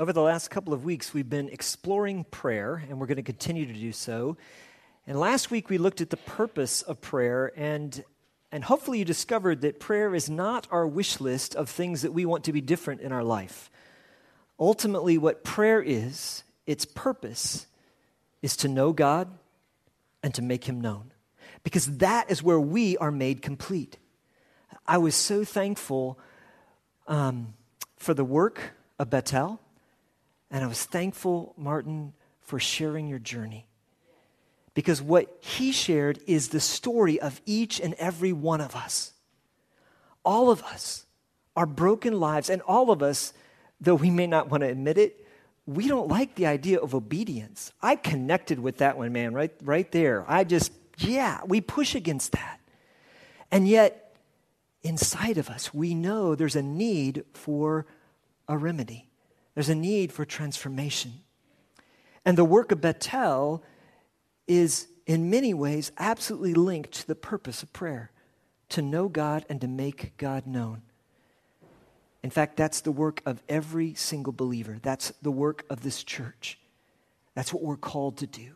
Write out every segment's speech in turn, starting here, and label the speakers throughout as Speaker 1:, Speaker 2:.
Speaker 1: Over the last couple of weeks, we've been exploring prayer, and we're going to continue to do so. And last week, we looked at the purpose of prayer, and, and hopefully, you discovered that prayer is not our wish list of things that we want to be different in our life. Ultimately, what prayer is, its purpose, is to know God and to make Him known, because that is where we are made complete. I was so thankful um, for the work of Bethel and I was thankful, Martin, for sharing your journey. Because what he shared is the story of each and every one of us. All of us, our broken lives, and all of us, though we may not want to admit it, we don't like the idea of obedience. I connected with that one, man, right, right there. I just, yeah, we push against that. And yet, inside of us, we know there's a need for a remedy. There's a need for transformation. And the work of Bethel is, in many ways, absolutely linked to the purpose of prayer to know God and to make God known. In fact, that's the work of every single believer. That's the work of this church. That's what we're called to do.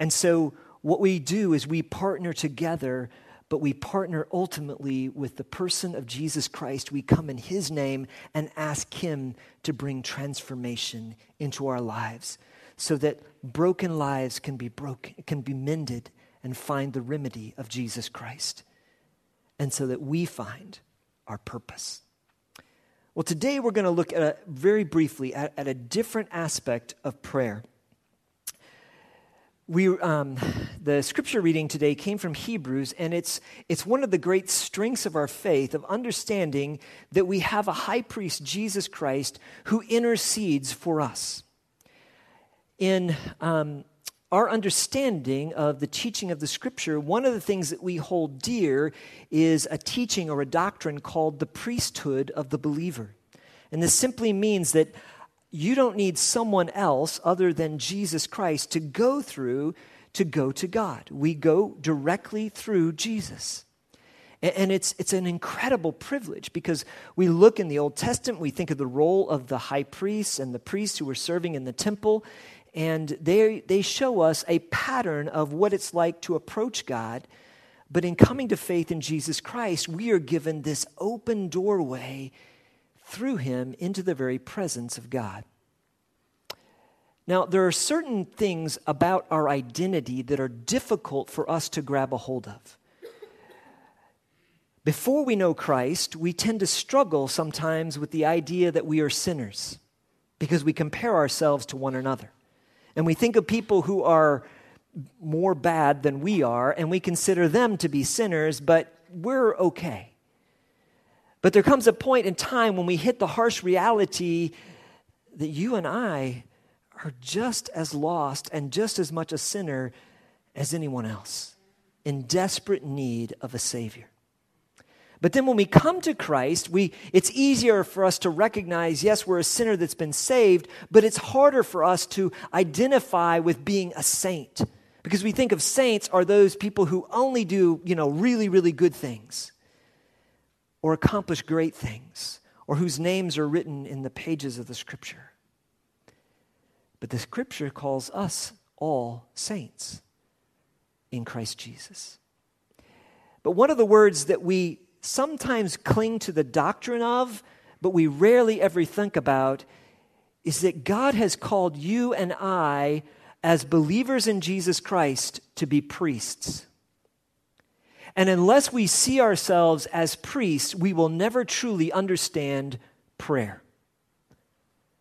Speaker 1: And so, what we do is we partner together but we partner ultimately with the person of Jesus Christ. We come in his name and ask him to bring transformation into our lives so that broken lives can be broken can be mended and find the remedy of Jesus Christ. And so that we find our purpose. Well, today we're going to look at a, very briefly at, at a different aspect of prayer we, um, the scripture reading today came from Hebrews, and it's, it's one of the great strengths of our faith of understanding that we have a high priest, Jesus Christ, who intercedes for us. In um, our understanding of the teaching of the scripture, one of the things that we hold dear is a teaching or a doctrine called the priesthood of the believer. And this simply means that you don't need someone else other than Jesus Christ to go through to go to God. We go directly through Jesus. And it's, it's an incredible privilege because we look in the Old Testament, we think of the role of the high priests and the priests who were serving in the temple, and they, they show us a pattern of what it's like to approach God. But in coming to faith in Jesus Christ, we are given this open doorway through him into the very presence of God. Now, there are certain things about our identity that are difficult for us to grab a hold of. Before we know Christ, we tend to struggle sometimes with the idea that we are sinners because we compare ourselves to one another. And we think of people who are more bad than we are, and we consider them to be sinners, but we're okay. But there comes a point in time when we hit the harsh reality that you and I are just as lost and just as much a sinner as anyone else, in desperate need of a Savior. But then when we come to Christ, we, it's easier for us to recognize, yes, we're a sinner that's been saved, but it's harder for us to identify with being a saint. Because we think of saints are those people who only do, you know, really, really good things or accomplish great things or whose names are written in the pages of the scripture. But the scripture calls us all saints in Christ Jesus. But one of the words that we sometimes cling to the doctrine of, but we rarely ever think about, is that God has called you and I, as believers in Jesus Christ, to be priests. And unless we see ourselves as priests, we will never truly understand prayer.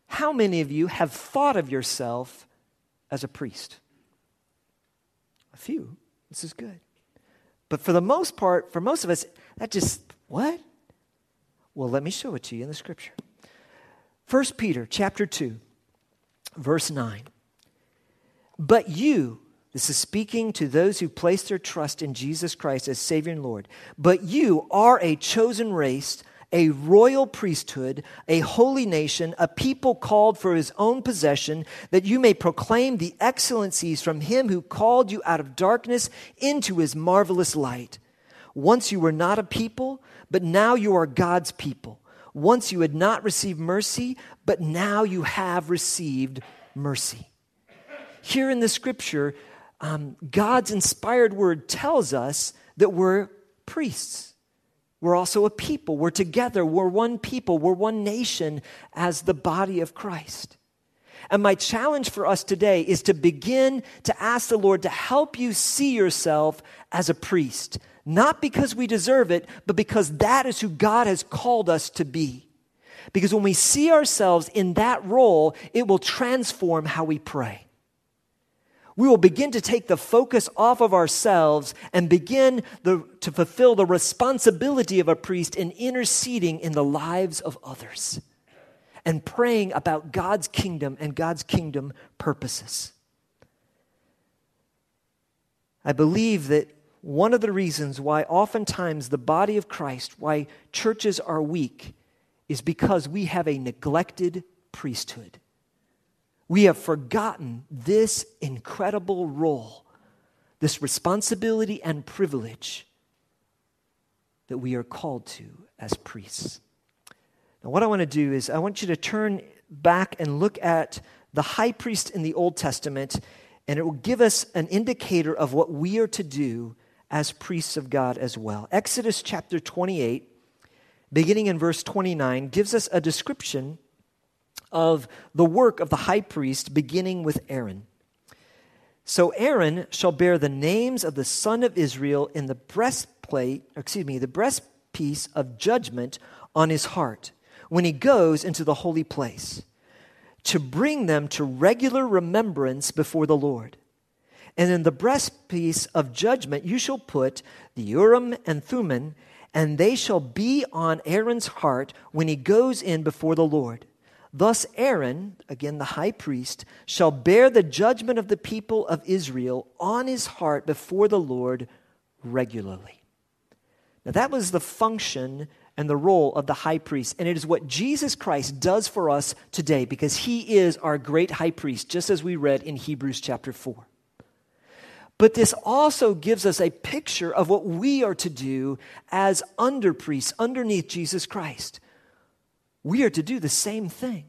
Speaker 1: How many of you have thought of yourself as a priest? A few. This is good. But for the most part, for most of us, that just, what? Well, let me show it to you in the scripture. 1 Peter chapter 2, verse 9. But you, this is speaking to those who place their trust in Jesus Christ as Savior and Lord. But you are a chosen race, a royal priesthood, a holy nation, a people called for his own possession, that you may proclaim the excellencies from him who called you out of darkness into his marvelous light. Once you were not a people, but now you are God's people. Once you had not received mercy, but now you have received mercy. Here in the scripture, um, God's inspired word tells us that we're priests. We're also a people. We're together. We're one people. We're one nation as the body of Christ. And my challenge for us today is to begin to ask the Lord to help you see yourself as a priest, not because we deserve it, but because that is who God has called us to be. Because when we see ourselves in that role, it will transform how we pray we will begin to take the focus off of ourselves and begin the, to fulfill the responsibility of a priest in interceding in the lives of others and praying about God's kingdom and God's kingdom purposes. I believe that one of the reasons why oftentimes the body of Christ, why churches are weak, is because we have a neglected priesthood. We have forgotten this incredible role, this responsibility and privilege that we are called to as priests. Now, what I want to do is, I want you to turn back and look at the high priest in the Old Testament, and it will give us an indicator of what we are to do as priests of God as well. Exodus chapter 28, beginning in verse 29, gives us a description of the work of the high priest, beginning with Aaron. So Aaron shall bear the names of the son of Israel in the breastplate, excuse me, the breastpiece of judgment on his heart when he goes into the holy place, to bring them to regular remembrance before the Lord. And in the breastpiece of judgment you shall put the Urim and Thummim, and they shall be on Aaron's heart when he goes in before the Lord. Thus, Aaron, again the high priest, shall bear the judgment of the people of Israel on his heart before the Lord regularly. Now, that was the function and the role of the high priest. And it is what Jesus Christ does for us today because he is our great high priest, just as we read in Hebrews chapter 4. But this also gives us a picture of what we are to do as under priests underneath Jesus Christ we are to do the same thing.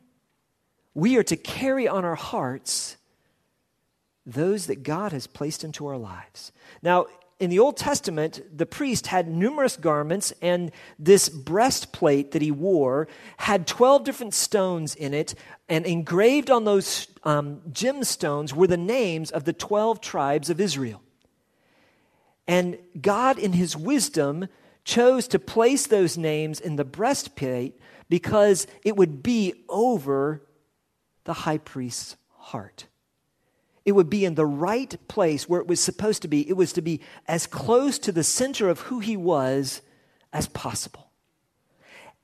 Speaker 1: We are to carry on our hearts those that God has placed into our lives. Now, in the Old Testament, the priest had numerous garments, and this breastplate that he wore had 12 different stones in it, and engraved on those um, gemstones were the names of the 12 tribes of Israel. And God, in his wisdom, chose to place those names in the breastplate because it would be over the high priest's heart. It would be in the right place where it was supposed to be. It was to be as close to the center of who he was as possible.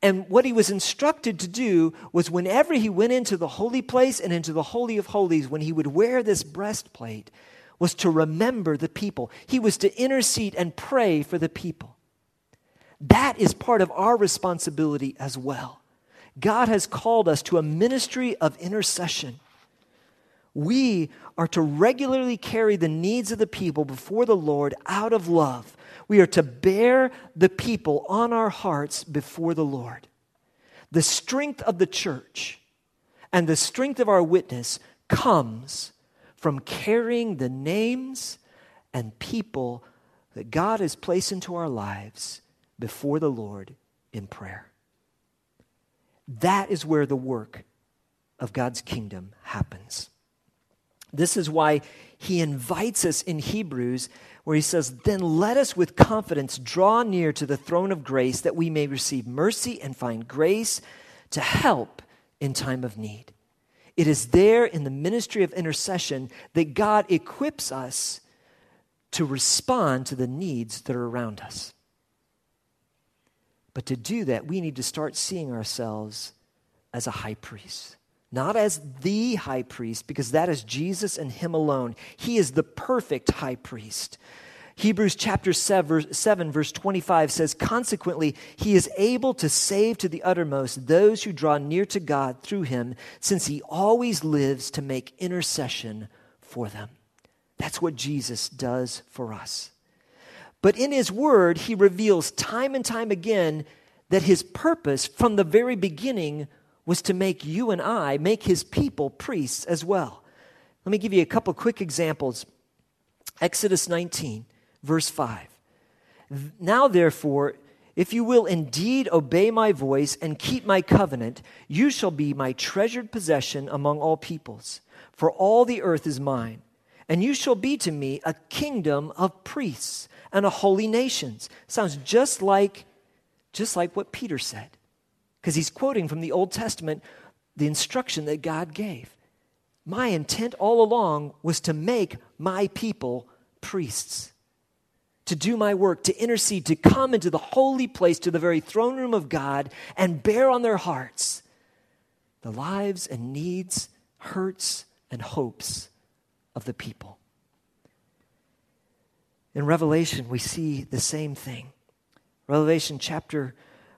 Speaker 1: And what he was instructed to do was whenever he went into the holy place and into the Holy of Holies, when he would wear this breastplate, was to remember the people. He was to intercede and pray for the people. That is part of our responsibility as well. God has called us to a ministry of intercession. We are to regularly carry the needs of the people before the Lord out of love. We are to bear the people on our hearts before the Lord. The strength of the church and the strength of our witness comes from carrying the names and people that God has placed into our lives before the Lord in prayer. That is where the work of God's kingdom happens. This is why he invites us in Hebrews, where he says, Then let us with confidence draw near to the throne of grace that we may receive mercy and find grace to help in time of need. It is there in the ministry of intercession that God equips us to respond to the needs that are around us. But to do that, we need to start seeing ourselves as a high priest. Not as the high priest, because that is Jesus and Him alone. He is the perfect high priest. Hebrews chapter 7, verse 25 says, Consequently, he is able to save to the uttermost those who draw near to God through him, since he always lives to make intercession for them. That's what Jesus does for us. But in his word, he reveals time and time again that his purpose from the very beginning was to make you and I, make his people priests as well. Let me give you a couple quick examples. Exodus 19, verse 5. Now, therefore, if you will indeed obey my voice and keep my covenant, you shall be my treasured possession among all peoples, for all the earth is mine. And you shall be to me a kingdom of priests and a holy nations. Sounds just like, just like what Peter said, because he's quoting from the Old Testament the instruction that God gave. My intent all along was to make my people priests to do my work, to intercede, to come into the holy place, to the very throne room of God, and bear on their hearts the lives and needs, hurts, and hopes of the people. In Revelation, we see the same thing. Revelation chapter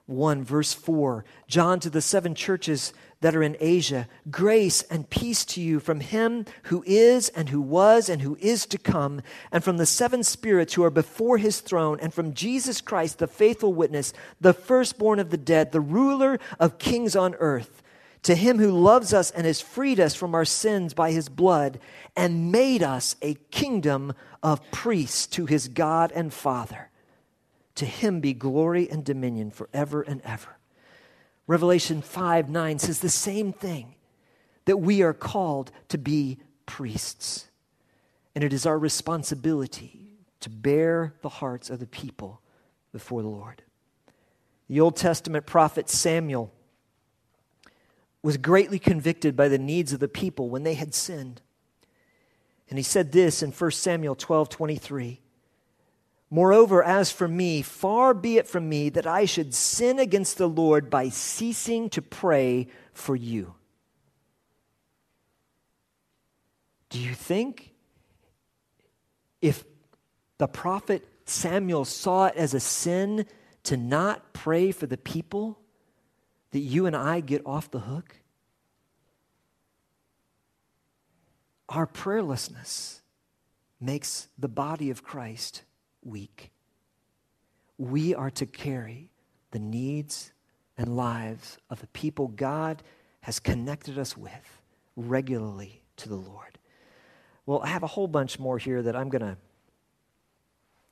Speaker 1: 1, verse 4. John to the seven churches that are in Asia, grace and peace to you from him who is and who was and who is to come, and from the seven spirits who are before his throne, and from Jesus Christ, the faithful witness, the firstborn of the dead, the ruler of kings on earth. To him who loves us and has freed us from our sins by his blood and made us a kingdom of priests to his God and Father. To him be glory and dominion forever and ever. Revelation 5 9 says the same thing that we are called to be priests. And it is our responsibility to bear the hearts of the people before the Lord. The Old Testament prophet Samuel was greatly convicted by the needs of the people when they had sinned. And he said this in 1 Samuel 12 23. Moreover, as for me, far be it from me that I should sin against the Lord by ceasing to pray for you. Do you think if the prophet Samuel saw it as a sin to not pray for the people, that you and I get off the hook? Our prayerlessness makes the body of Christ weak. We are to carry the needs and lives of the people God has connected us with regularly to the Lord. Well, I have a whole bunch more here that I'm going to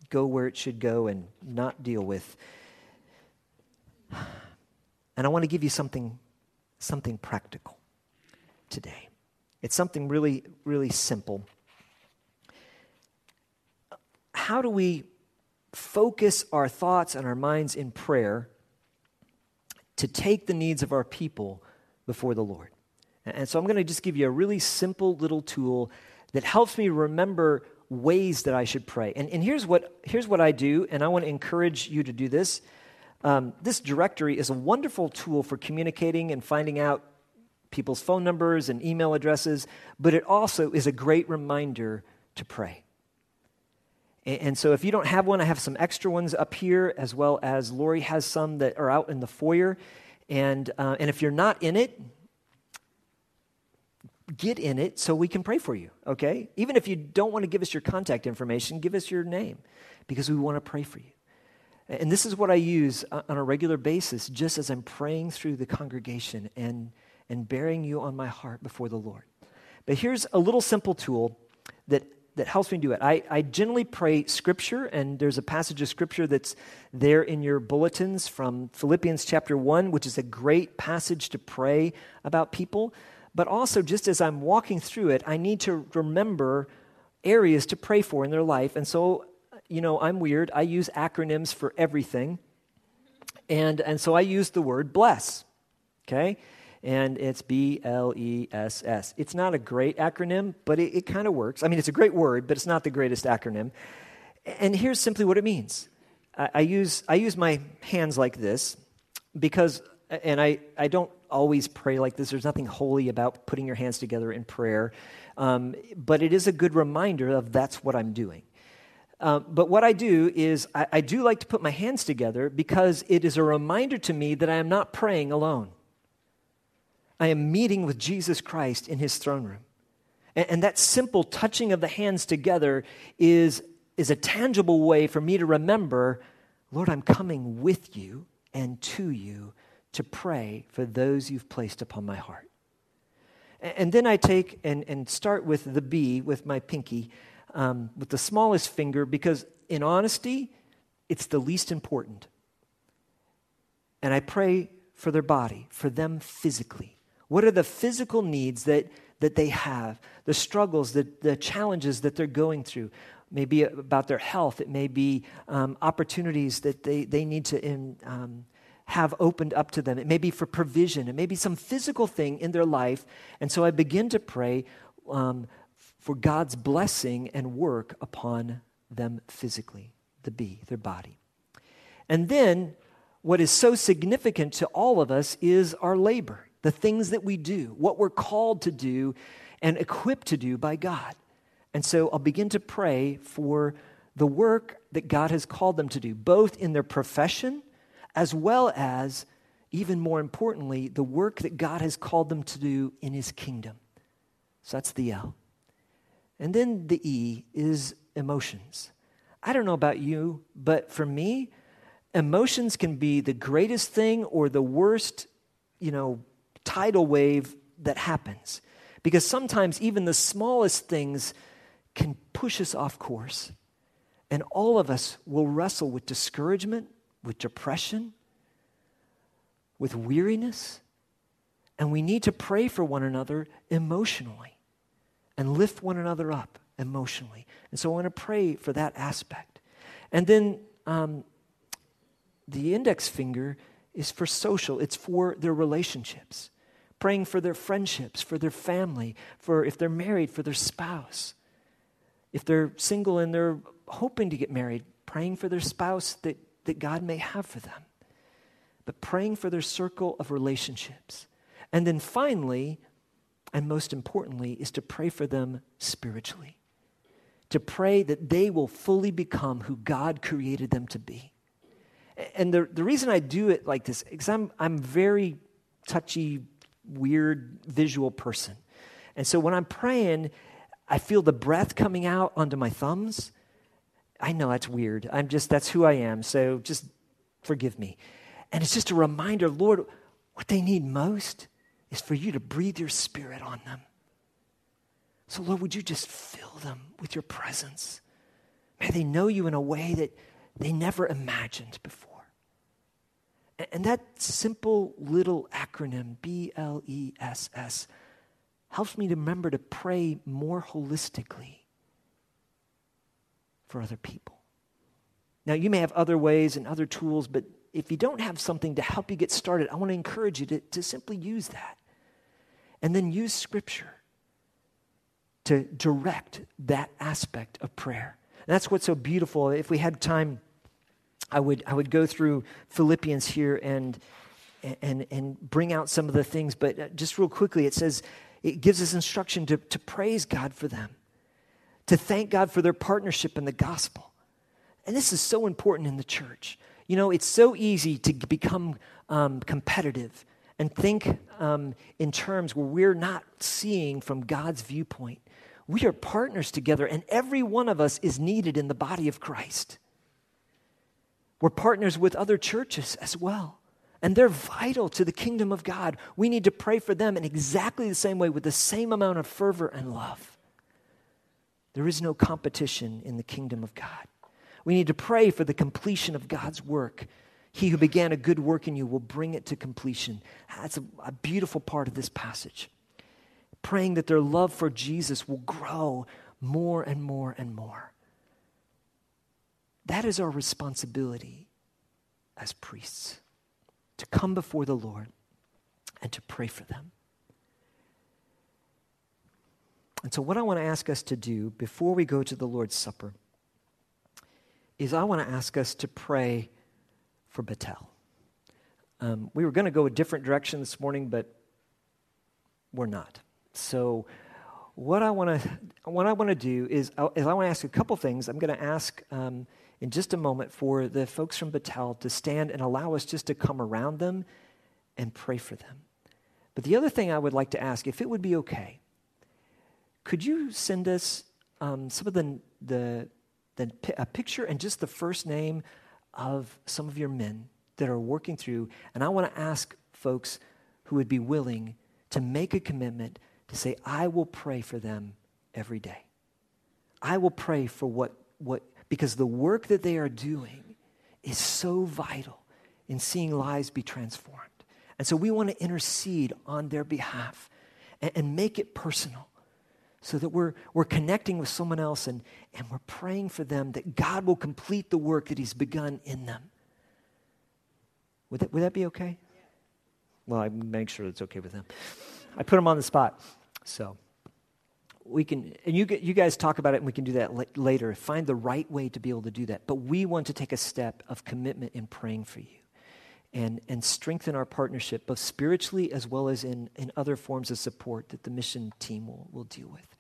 Speaker 1: go where it should go and not deal with. And I want to give you something, something practical today. It's something really, really simple how do we focus our thoughts and our minds in prayer to take the needs of our people before the Lord? And so I'm going to just give you a really simple little tool that helps me remember ways that I should pray. And, and here's, what, here's what I do, and I want to encourage you to do this. Um, this directory is a wonderful tool for communicating and finding out people's phone numbers and email addresses, but it also is a great reminder to pray. And so, if you don't have one, I have some extra ones up here, as well as Lori has some that are out in the foyer. And, uh, and if you're not in it, get in it so we can pray for you, okay? Even if you don't want to give us your contact information, give us your name because we want to pray for you. And this is what I use uh, on a regular basis just as I'm praying through the congregation and, and bearing you on my heart before the Lord. But here's a little simple tool that that helps me do it. I, I generally pray scripture, and there's a passage of scripture that's there in your bulletins from Philippians chapter 1, which is a great passage to pray about people. But also, just as I'm walking through it, I need to remember areas to pray for in their life. And so, you know, I'm weird. I use acronyms for everything. And, and so I use the word bless. Okay? and it's B L E S S. It's not a great acronym, but it, it kind of works. I mean, it's a great word, but it's not the greatest acronym. And here's simply what it means I, I use, I use my hands like this because, and I, I don't always pray like this. There's nothing holy about putting your hands together in prayer, um, but it is a good reminder of that's what I'm doing. Uh, but what I do is, I, I do like to put my hands together because it is a reminder to me that I am not praying alone. I am meeting with Jesus Christ in his throne room. And, and that simple touching of the hands together is, is a tangible way for me to remember Lord, I'm coming with you and to you to pray for those you've placed upon my heart. And then I take and, and start with the B, with my pinky, um, with the smallest finger, because in honesty, it's the least important. And I pray for their body, for them physically. What are the physical needs that, that they have, the struggles, the, the challenges that they're going through? Maybe about their health, it may be um, opportunities that they, they need to in, um, have opened up to them. It may be for provision, it may be some physical thing in their life. And so I begin to pray um, for God's blessing and work upon them physically, the B, their body. And then what is so significant to all of us is our labor, the things that we do, what we're called to do and equipped to do by God. And so I'll begin to pray for the work that God has called them to do, both in their profession as well as, even more importantly, the work that God has called them to do in His kingdom. So that's the L. And then the E is emotions. I don't know about you, but for me, emotions can be the greatest thing or the worst, you know, tidal wave that happens. Because sometimes even the smallest things can push us off course. And all of us will wrestle with discouragement with depression, with weariness. And we need to pray for one another emotionally and lift one another up emotionally. And so I want to pray for that aspect. And then um, the index finger is for social, it's for their relationships. Praying for their friendships, for their family, for if they're married, for their spouse. If they're single and they're hoping to get married, praying for their spouse that that God may have for them, but praying for their circle of relationships. And then finally, and most importantly, is to pray for them spiritually. To pray that they will fully become who God created them to be. And the, the reason I do it like this, because I'm, I'm very touchy, weird, visual person. And so when I'm praying, I feel the breath coming out onto my thumbs I know that's weird. I'm just, that's who I am. So just forgive me. And it's just a reminder, Lord, what they need most is for you to breathe your spirit on them. So, Lord, would you just fill them with your presence? May they know you in a way that they never imagined before. And that simple little acronym, B L E S S, helps me to remember to pray more holistically for other people. Now, you may have other ways and other tools, but if you don't have something to help you get started, I want to encourage you to, to simply use that. And then use Scripture to direct that aspect of prayer. And that's what's so beautiful. If we had time, I would, I would go through Philippians here and, and, and bring out some of the things, but uh, just real quickly, it says, it gives us instruction to, to praise God for them to thank God for their partnership in the gospel. And this is so important in the church. You know, it's so easy to become um, competitive and think um, in terms where we're not seeing from God's viewpoint. We are partners together, and every one of us is needed in the body of Christ. We're partners with other churches as well, and they're vital to the kingdom of God. We need to pray for them in exactly the same way with the same amount of fervor and love. There is no competition in the kingdom of God. We need to pray for the completion of God's work. He who began a good work in you will bring it to completion. That's a, a beautiful part of this passage. Praying that their love for Jesus will grow more and more and more. That is our responsibility as priests to come before the Lord and to pray for them. And so, what I want to ask us to do before we go to the Lord's Supper is I want to ask us to pray for Betel. Um, we were going to go a different direction this morning, but we're not. So, what I want to what I want to do is, is I want to ask a couple things. I'm going to ask um, in just a moment for the folks from Betel to stand and allow us just to come around them and pray for them. But the other thing I would like to ask, if it would be okay, could you send us um, some of the, the, the a picture and just the first name of some of your men that are working through. And I want to ask folks who would be willing to make a commitment to say, I will pray for them every day. I will pray for what, what because the work that they are doing is so vital in seeing lives be transformed. And so we want to intercede on their behalf and, and make it personal so that we're, we're connecting with someone else and, and we're praying for them that God will complete the work that He's begun in them. Would that, would that be okay? Well, I make sure it's okay with them. I put them on the spot. So we can, and you, you guys talk about it and we can do that later. Find the right way to be able to do that. But we want to take a step of commitment in praying for you and, and strengthen our partnership, both spiritually as well as in, in other forms of support that the mission team will, will deal with.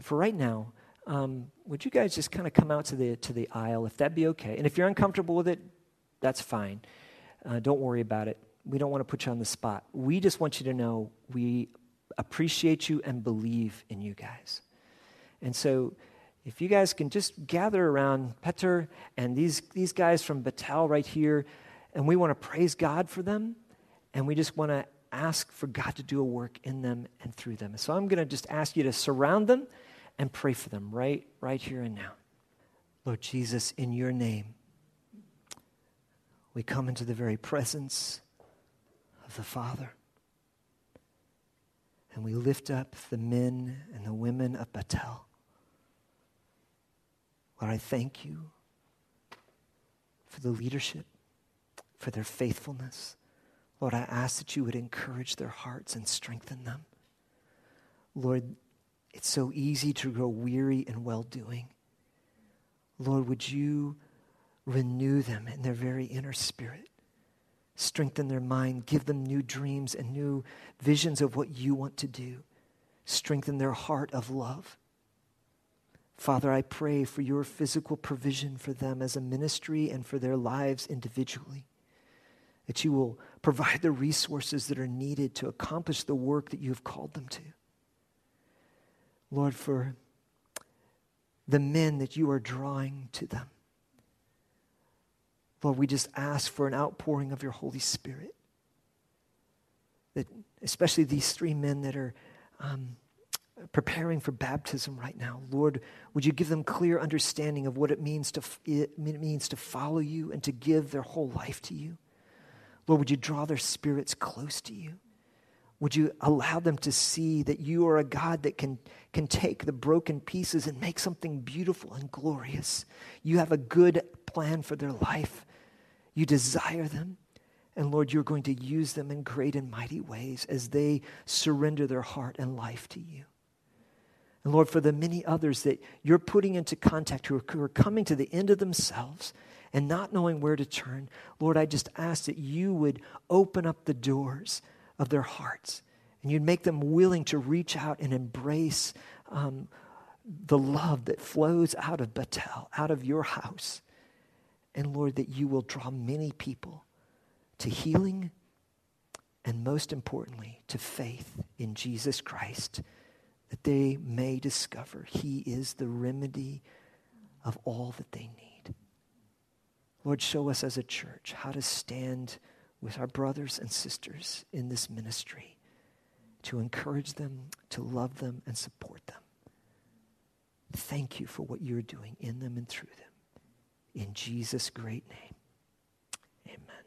Speaker 1: But for right now, um, would you guys just kind of come out to the, to the aisle, if that'd be okay? And if you're uncomfortable with it, that's fine. Uh, don't worry about it. We don't want to put you on the spot. We just want you to know we appreciate you and believe in you guys. And so, if you guys can just gather around Peter and these, these guys from Betel right here, and we want to praise God for them, and we just want to ask for God to do a work in them and through them. So I'm going to just ask you to surround them and pray for them right, right here and now. Lord Jesus, in your name, we come into the very presence of the Father. And we lift up the men and the women of Betel. Lord, I thank you for the leadership, for their faithfulness. Lord, I ask that you would encourage their hearts and strengthen them. Lord, it's so easy to grow weary in well doing. Lord, would you renew them in their very inner spirit? Strengthen their mind, give them new dreams and new visions of what you want to do. Strengthen their heart of love. Father, I pray for your physical provision for them as a ministry and for their lives individually. That you will provide the resources that are needed to accomplish the work that you have called them to. Lord, for the men that you are drawing to them. Lord, we just ask for an outpouring of your Holy Spirit. That especially these three men that are um, preparing for baptism right now, Lord, would you give them clear understanding of what it means to it means to follow you and to give their whole life to you? Lord, would you draw their spirits close to you? Would you allow them to see that you are a God that can, can take the broken pieces and make something beautiful and glorious? You have a good plan for their life. You desire them. And Lord, you're going to use them in great and mighty ways as they surrender their heart and life to you. And Lord, for the many others that you're putting into contact who are, who are coming to the end of themselves and not knowing where to turn, Lord, I just ask that you would open up the doors of their hearts and you'd make them willing to reach out and embrace um, the love that flows out of Betel, out of your house. And Lord, that you will draw many people to healing and most importantly, to faith in Jesus Christ, that they may discover He is the remedy of all that they need. Lord, show us as a church how to stand with our brothers and sisters in this ministry, to encourage them, to love them, and support them. Thank you for what you're doing in them and through them. In Jesus' great name, amen.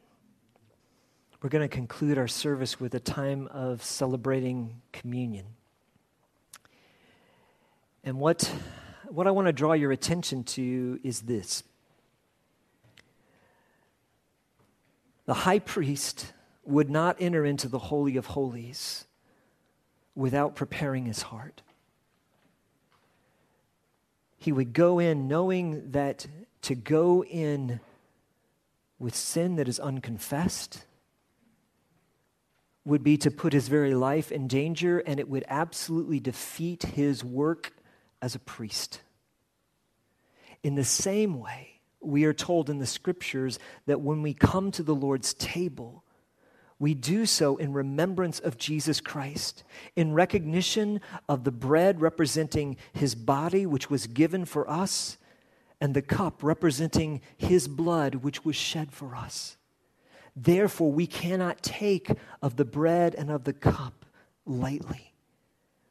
Speaker 1: We're going to conclude our service with a time of celebrating communion. And what, what I want to draw your attention to is this the high priest would not enter into the Holy of Holies without preparing his heart. He would go in knowing that to go in with sin that is unconfessed would be to put his very life in danger, and it would absolutely defeat his work as a priest. In the same way, we are told in the scriptures that when we come to the Lord's table, we do so in remembrance of Jesus Christ, in recognition of the bread representing his body, which was given for us, and the cup representing his blood, which was shed for us. Therefore, we cannot take of the bread and of the cup lightly.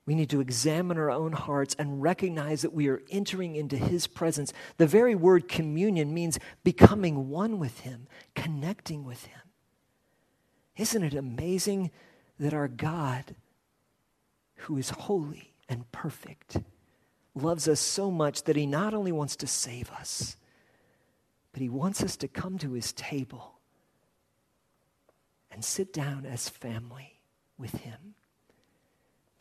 Speaker 1: We need to examine our own hearts and recognize that we are entering into His presence. The very word communion means becoming one with Him, connecting with Him. Isn't it amazing that our God, who is holy and perfect, loves us so much that He not only wants to save us, but He wants us to come to His table and sit down as family with Him.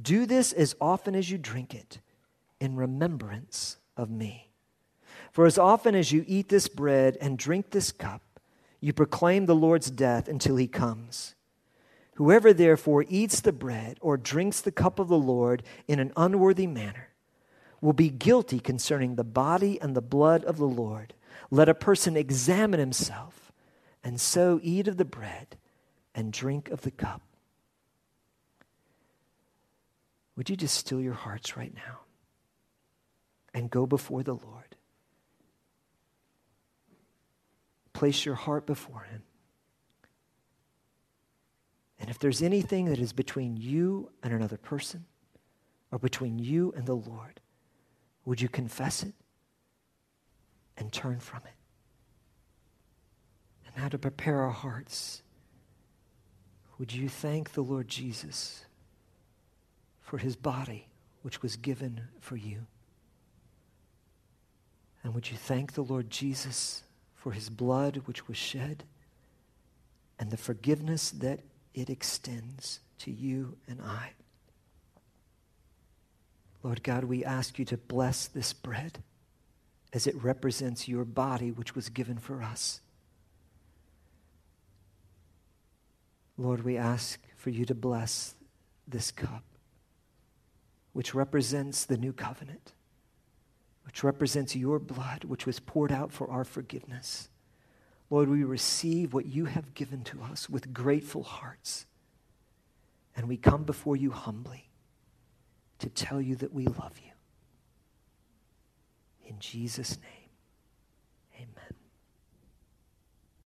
Speaker 1: Do this as often as you drink it in remembrance of me. For as often as you eat this bread and drink this cup, you proclaim the Lord's death until he comes. Whoever therefore eats the bread or drinks the cup of the Lord in an unworthy manner will be guilty concerning the body and the blood of the Lord. Let a person examine himself, and so eat of the bread and drink of the cup. Would you just still your hearts right now and go before the Lord? Place your heart before Him. And if there's anything that is between you and another person, or between you and the Lord, would you confess it and turn from it? And how to prepare our hearts, would you thank the Lord Jesus? For his body, which was given for you. And would you thank the Lord Jesus for his blood, which was shed, and the forgiveness that it extends to you and I? Lord God, we ask you to bless this bread as it represents your body, which was given for us. Lord, we ask for you to bless this cup which represents the new covenant, which represents your blood, which was poured out for our forgiveness. Lord, we receive what you have given to us with grateful hearts. And we come before you humbly to tell you that we love you. In Jesus' name.